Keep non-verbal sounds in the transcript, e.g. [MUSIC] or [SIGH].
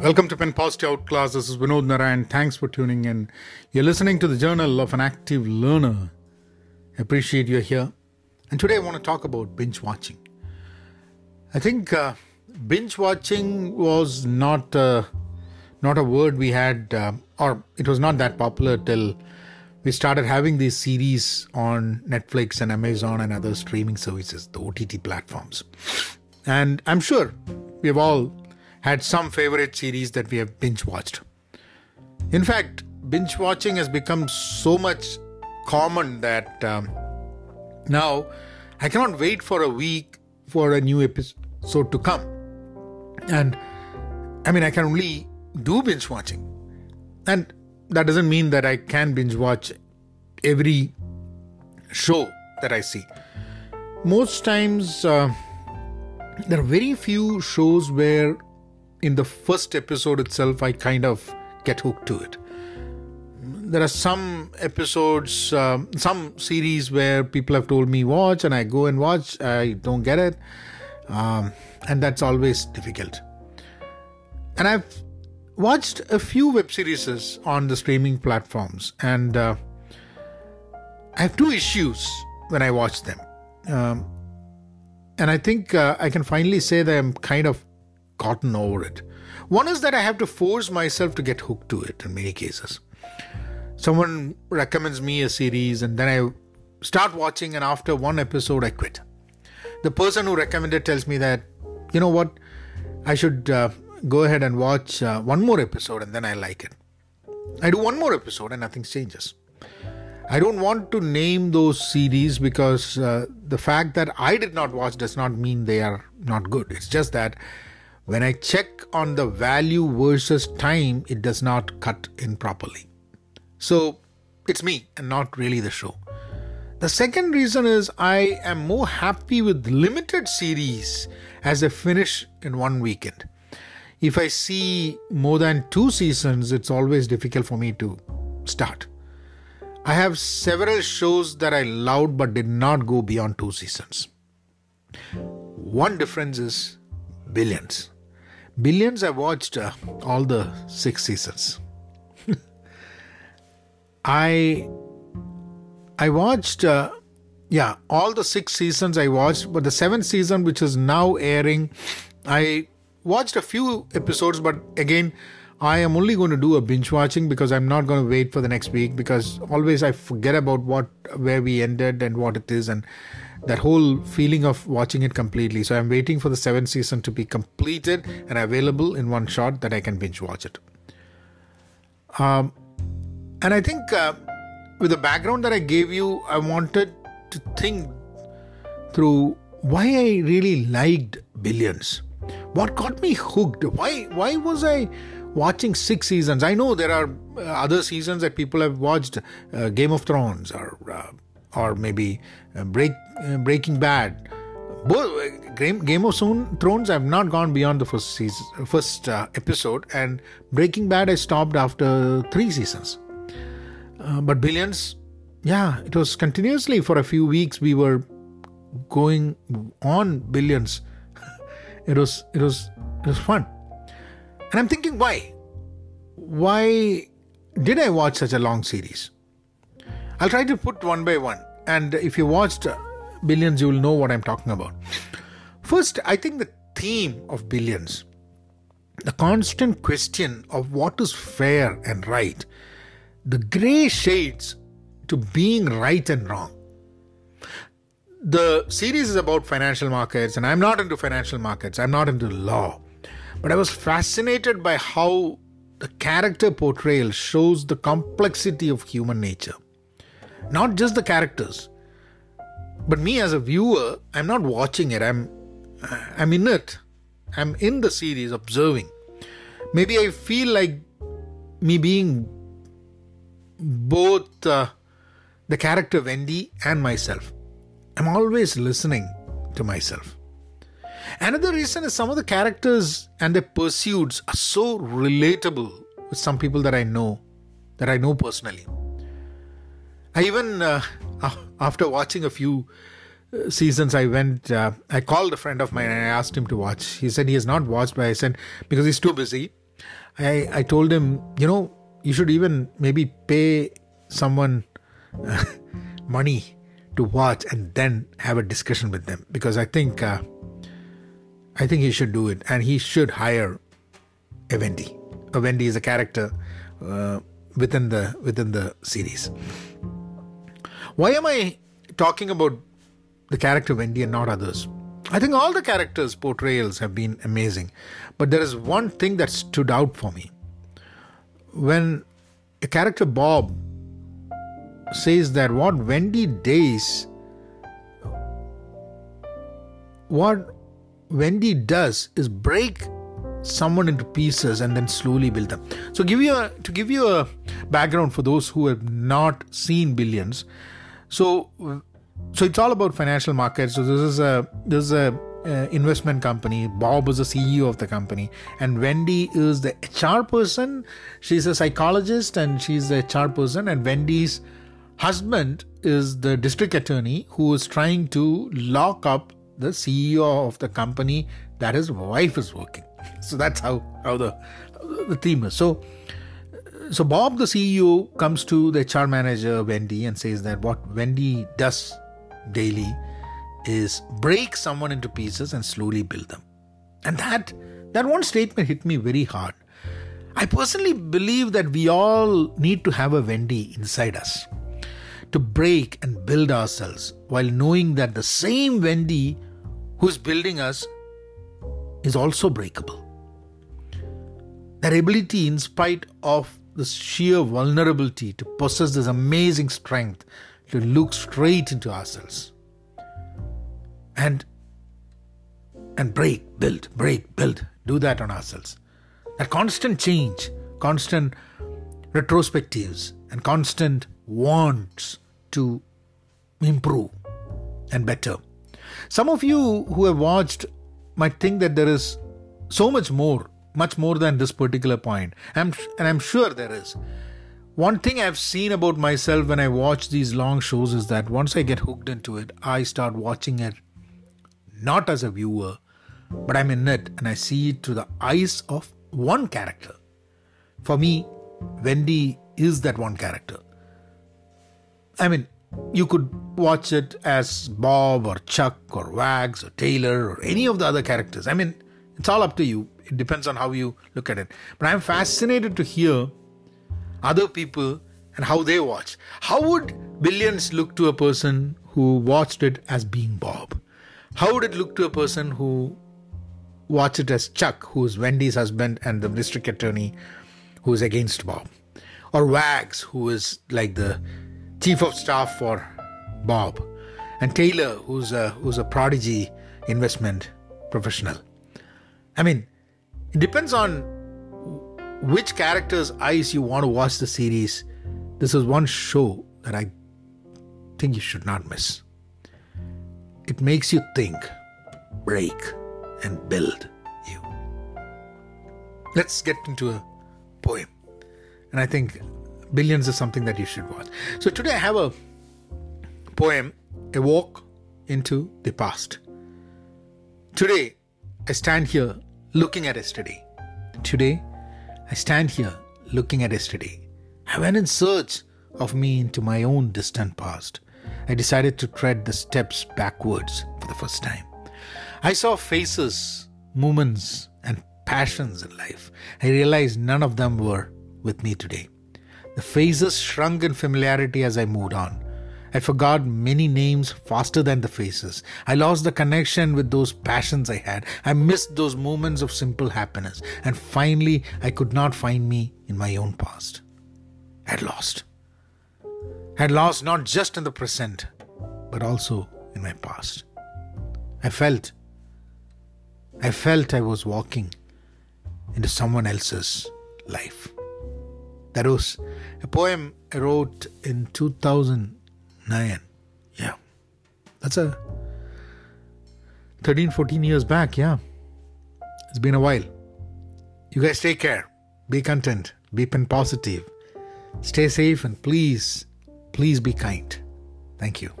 Welcome to Pen Positive Outclass. This is Vinod Narayan. Thanks for tuning in. You're listening to the Journal of an Active Learner. Appreciate you're here. And today I want to talk about binge watching. I think uh, binge watching was not uh, not a word we had, uh, or it was not that popular till we started having these series on Netflix and Amazon and other streaming services, the OTT platforms. And I'm sure we've all had some favorite series that we have binge watched. In fact, binge watching has become so much common that um, now I cannot wait for a week for a new episode to come. And I mean, I can only do binge watching. And that doesn't mean that I can binge watch every show that I see. Most times, uh, there are very few shows where in the first episode itself, I kind of get hooked to it. There are some episodes, um, some series where people have told me watch, and I go and watch. I don't get it, um, and that's always difficult. And I've watched a few web series on the streaming platforms, and uh, I have two issues when I watch them. Um, and I think uh, I can finally say that I'm kind of gotten over it. One is that I have to force myself to get hooked to it in many cases. Someone recommends me a series and then I start watching, and after one episode, I quit. The person who recommended tells me that, you know what, I should uh, go ahead and watch uh, one more episode and then I like it. I do one more episode and nothing changes. I don't want to name those series because uh, the fact that I did not watch does not mean they are not good. It's just that when I check on the value versus time, it does not cut in properly. So it's me and not really the show. The second reason is I am more happy with limited series as a finish in one weekend. If I see more than two seasons, it's always difficult for me to start. I have several shows that I loved but did not go beyond two seasons. One difference is Billions. Billions, I watched uh, all the six seasons. [LAUGHS] I I watched uh, yeah all the six seasons I watched, but the seventh season, which is now airing, I watched a few episodes, but again. I am only going to do a binge watching because I'm not going to wait for the next week because always I forget about what where we ended and what it is and that whole feeling of watching it completely. So I'm waiting for the seventh season to be completed and available in one shot that I can binge watch it. Um, and I think uh, with the background that I gave you, I wanted to think through why I really liked Billions. What got me hooked? Why why was I watching six seasons? I know there are uh, other seasons that people have watched, uh, Game of Thrones or uh, or maybe uh, Break uh, Breaking Bad. Both Game, Game of Thrones, I've not gone beyond the first season, first uh, episode, and Breaking Bad I stopped after three seasons. Uh, but Billions, yeah, it was continuously for a few weeks. We were going on Billions. [LAUGHS] it was it was it was fun, and I'm thinking why, why did I watch such a long series? I'll try to put one by one. And if you watched Billions, you will know what I'm talking about. First, I think the theme of Billions, the constant question of what is fair and right, the grey shades to being right and wrong. The series is about financial markets, and I'm not into financial markets, I'm not into law. But I was fascinated by how the character portrayal shows the complexity of human nature not just the characters. But me as a viewer i'm not watching it. I'm i'm in it. I'm in the series observing. Maybe i feel like me being both uh, the character wendy and myself. I'm always listening to myself. Another reason is some of the characters and their pursuits are so relatable with some people that i know that i know personally I even uh, after watching a few uh, seasons, I went. Uh, I called a friend of mine and I asked him to watch. He said he has not watched, but I said because he's too busy. I, I told him, you know, you should even maybe pay someone [LAUGHS] money to watch and then have a discussion with them because I think uh, I think he should do it and he should hire a Wendy. A Wendy is a character uh, within the within the series. Why am I talking about the character Wendy and not others? I think all the characters' portrayals have been amazing, but there is one thing that stood out for me. When a character Bob says that what Wendy does, what Wendy does is break someone into pieces and then slowly build them. So give you a, to give you a background for those who have not seen Billions. So so it's all about financial markets. So this is a this is a uh, investment company. Bob is the CEO of the company, and Wendy is the HR person. She's a psychologist and she's the HR person. And Wendy's husband is the district attorney who is trying to lock up the CEO of the company that his wife is working. [LAUGHS] So that's how how the the theme is. So so Bob, the CEO, comes to the HR manager Wendy and says that what Wendy does daily is break someone into pieces and slowly build them. And that that one statement hit me very hard. I personally believe that we all need to have a Wendy inside us to break and build ourselves while knowing that the same Wendy who's building us is also breakable. That ability, in spite of the sheer vulnerability, to possess this amazing strength to look straight into ourselves and and break, build, break, build. Do that on ourselves. That constant change, constant retrospectives, and constant wants to improve and better. Some of you who have watched might think that there is so much more, much more than this particular point. I'm, and I'm sure there is. One thing I've seen about myself when I watch these long shows is that once I get hooked into it, I start watching it not as a viewer, but I'm in it and I see it through the eyes of one character. For me, Wendy is that one character. I mean, you could watch it as Bob or Chuck or Wags or Taylor or any of the other characters. I mean, it's all up to you. It depends on how you look at it. But I'm fascinated to hear other people and how they watch. How would Billions look to a person who watched it as being Bob? How would it look to a person who watched it as Chuck, who's Wendy's husband and the district attorney who's against Bob? Or Wags, who is like the chief of staff for Bob? And Taylor, who's a, who's a prodigy investment professional. I mean, it depends on which character's eyes you want to watch the series, this is one show that I think you should not miss. It makes you think, break, and build you. Let's get into a poem. And I think Billions is something that you should watch. So today I have a poem, A Walk into the Past. Today I stand here looking at yesterday. Today I stand here looking at yesterday. I went in search of me into my own distant past. I decided to tread the steps backwards for the first time. I saw faces, moments, and passions in life. I realized none of them were with me today. The faces shrunk in familiarity as I moved on. I forgot many names faster than the faces. I lost the connection with those passions I had. I missed those moments of simple happiness. And finally, I could not find me in my own past. I had lost. I had lost not just in the present, but also in my past. I felt, I felt I was walking into someone else's life. That was a poem I wrote in 2000 Nine. Yeah. That's a 13, 14 years back. Yeah. It's been a while. You guys take care. Be content. Be positive. Stay safe and please, please be kind. Thank you.